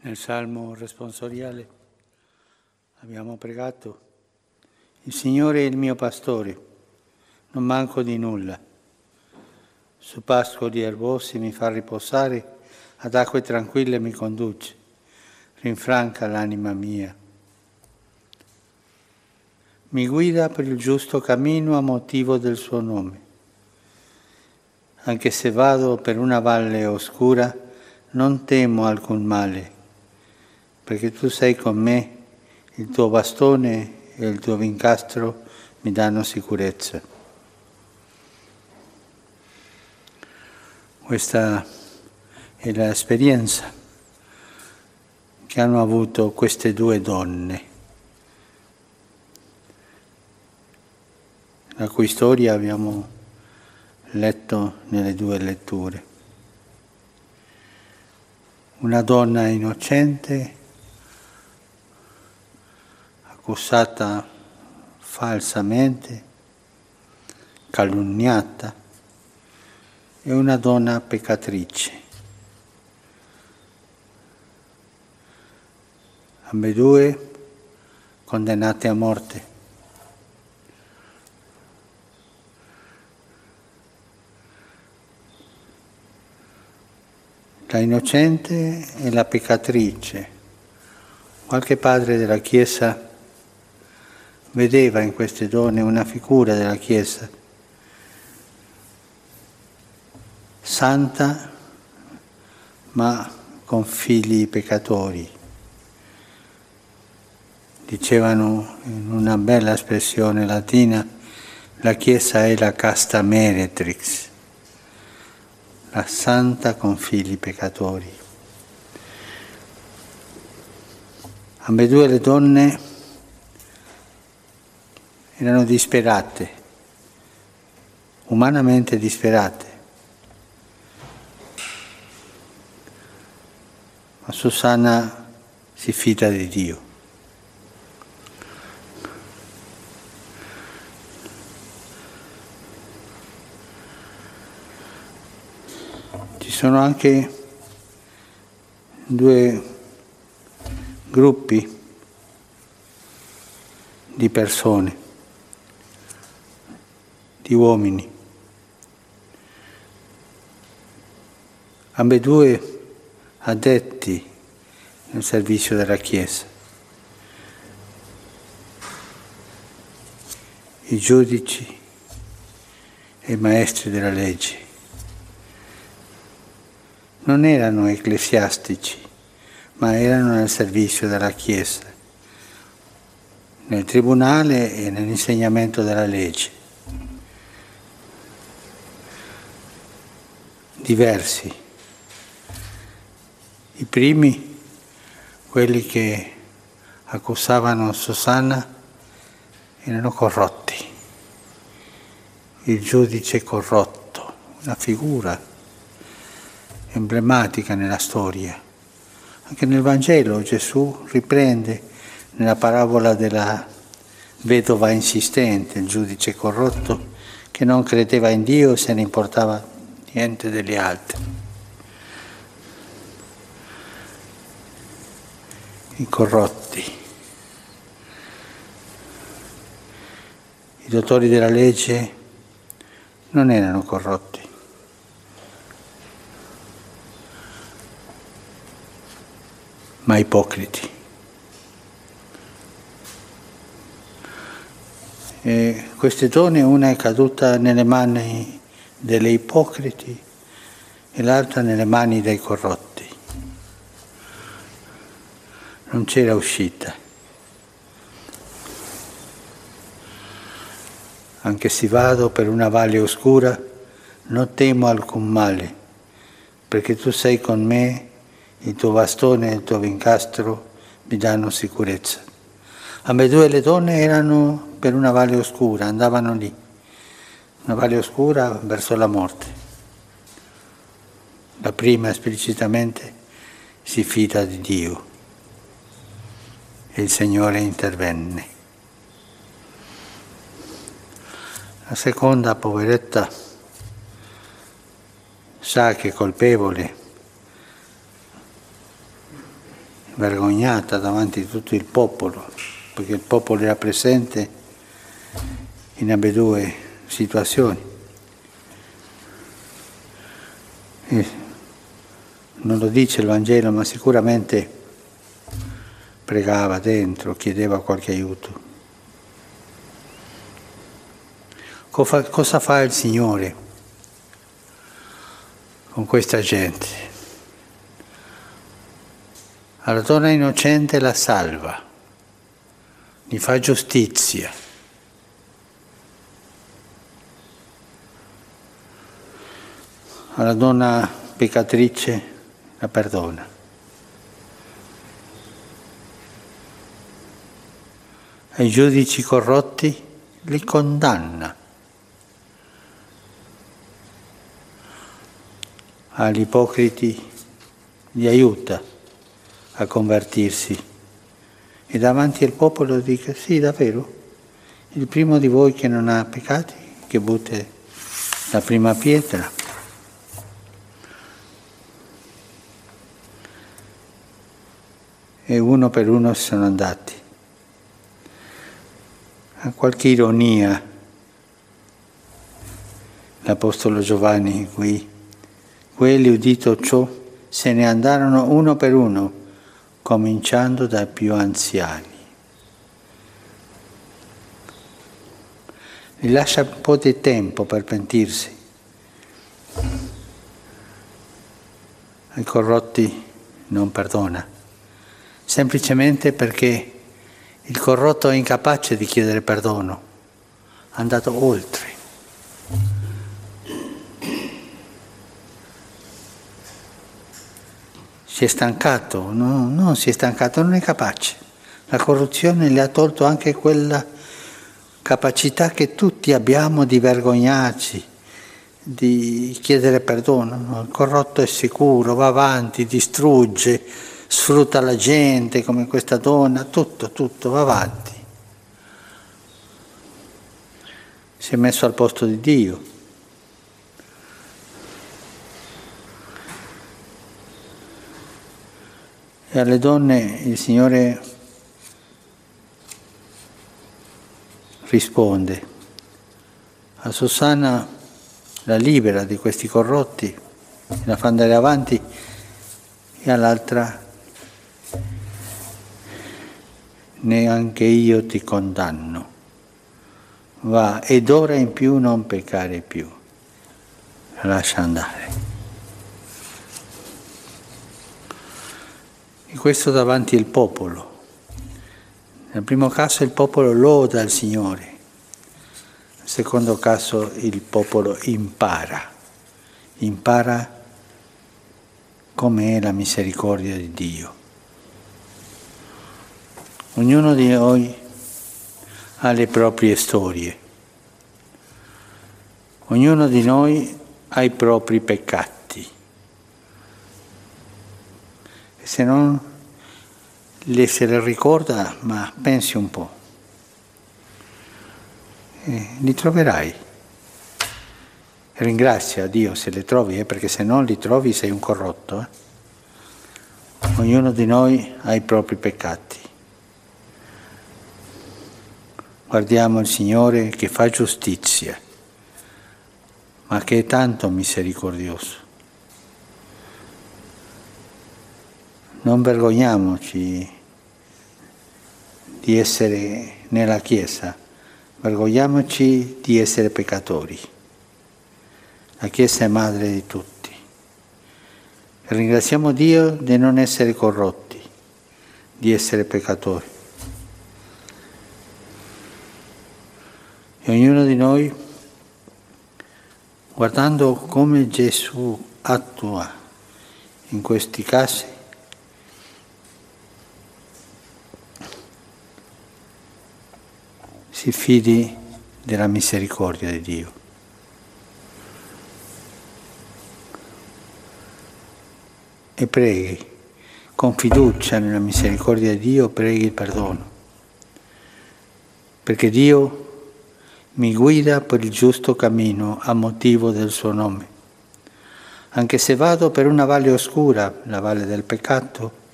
Nel salmo responsoriale abbiamo pregato, il Signore è il mio pastore, non manco di nulla. Su pascoli erbosi mi fa riposare, ad acque tranquille mi conduce, rinfranca l'anima mia. Mi guida per il giusto cammino a motivo del suo nome. Anche se vado per una valle oscura, non temo alcun male, perché tu sei con me, il tuo bastone e il tuo vincastro mi danno sicurezza. Questa è l'esperienza che hanno avuto queste due donne, la cui storia abbiamo letto nelle due letture. Una donna innocente, accusata falsamente, calunniata, e una donna peccatrice. Ambedue condannate a morte. la innocente e la peccatrice. Qualche padre della Chiesa vedeva in queste donne una figura della Chiesa, santa ma con figli peccatori. Dicevano in una bella espressione latina, la Chiesa è la casta meretrix la santa con figli peccatori. Ambedue le donne erano disperate, umanamente disperate. Ma Susanna si fida di Dio. sono anche due gruppi di persone, di uomini. Ambedue addetti nel servizio della Chiesa. I giudici e i maestri della legge non erano ecclesiastici, ma erano nel servizio della Chiesa, nel tribunale e nell'insegnamento della legge. Diversi. I primi, quelli che accusavano Susanna, erano corrotti. Il giudice corrotto, una figura emblematica nella storia. Anche nel Vangelo Gesù riprende nella parabola della vedova insistente, il giudice corrotto, che non credeva in Dio e se ne importava niente degli altri. I corrotti, i dottori della legge non erano corrotti. ma ipocriti. E queste donne, una è caduta nelle mani delle ipocriti e l'altra nelle mani dei corrotti. Non c'era uscita. Anche se vado per una valle oscura, non temo alcun male, perché tu sei con me il tuo bastone e il tuo vincastro mi danno sicurezza. Ambedue le donne erano per una valle oscura, andavano lì, una valle oscura verso la morte. La prima esplicitamente si fida di Dio e il Signore intervenne. La seconda, poveretta, sa che è colpevole vergognata davanti a tutto il popolo, perché il popolo era presente in ambedue situazioni. E non lo dice il Vangelo, ma sicuramente pregava dentro, chiedeva qualche aiuto. Cosa fa il Signore con questa gente? Alla donna innocente la salva, gli fa giustizia. Alla donna peccatrice la perdona. Ai giudici corrotti li condanna. Agli ipocriti li aiuta a convertirsi. E davanti al popolo dice, sì, davvero, il primo di voi che non ha peccati, che butti la prima pietra. E uno per uno sono andati. Ha qualche ironia l'Apostolo Giovanni qui. Quelli, udito ciò, se ne andarono uno per uno, cominciando dai più anziani. Gli lascia un po' di tempo per pentirsi. Ai corrotti non perdona semplicemente perché il corrotto è incapace di chiedere perdono, è andato oltre. Si è stancato, no, non si è stancato, non è capace. La corruzione le ha tolto anche quella capacità che tutti abbiamo di vergognarci, di chiedere perdono. Il corrotto è sicuro, va avanti, distrugge, sfrutta la gente come questa donna, tutto, tutto, va avanti. Si è messo al posto di Dio. E alle donne il Signore risponde. A Susanna la libera di questi corrotti, la fa andare avanti e all'altra neanche io ti condanno. Va ed ora in più non peccare più. Lascia andare. E questo davanti al popolo. Nel primo caso il popolo loda il Signore, nel secondo caso il popolo impara, impara com'è la misericordia di Dio. Ognuno di noi ha le proprie storie, ognuno di noi ha i propri peccati. E se non le se le ricorda, ma pensi un po', e li troverai. Ringrazia Dio se le trovi, eh, perché se non li trovi sei un corrotto. Eh. Ognuno di noi ha i propri peccati. Guardiamo il Signore che fa giustizia, ma che è tanto misericordioso. Non vergogniamoci di essere nella Chiesa, vergogniamoci di essere peccatori. La Chiesa è madre di tutti. ringraziamo Dio di non essere corrotti, di essere peccatori. Ognuno di noi, guardando come Gesù attua in questi casi, si fidi della misericordia di Dio. E preghi, con fiducia nella misericordia di Dio, preghi il perdono. Perché Dio mi guida per il giusto cammino a motivo del suo nome. Anche se vado per una valle oscura, la valle del peccato,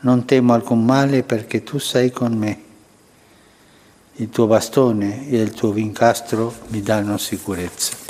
Non temo alcun male perché tu sei con me. Il tuo bastone e il tuo vincastro mi danno sicurezza.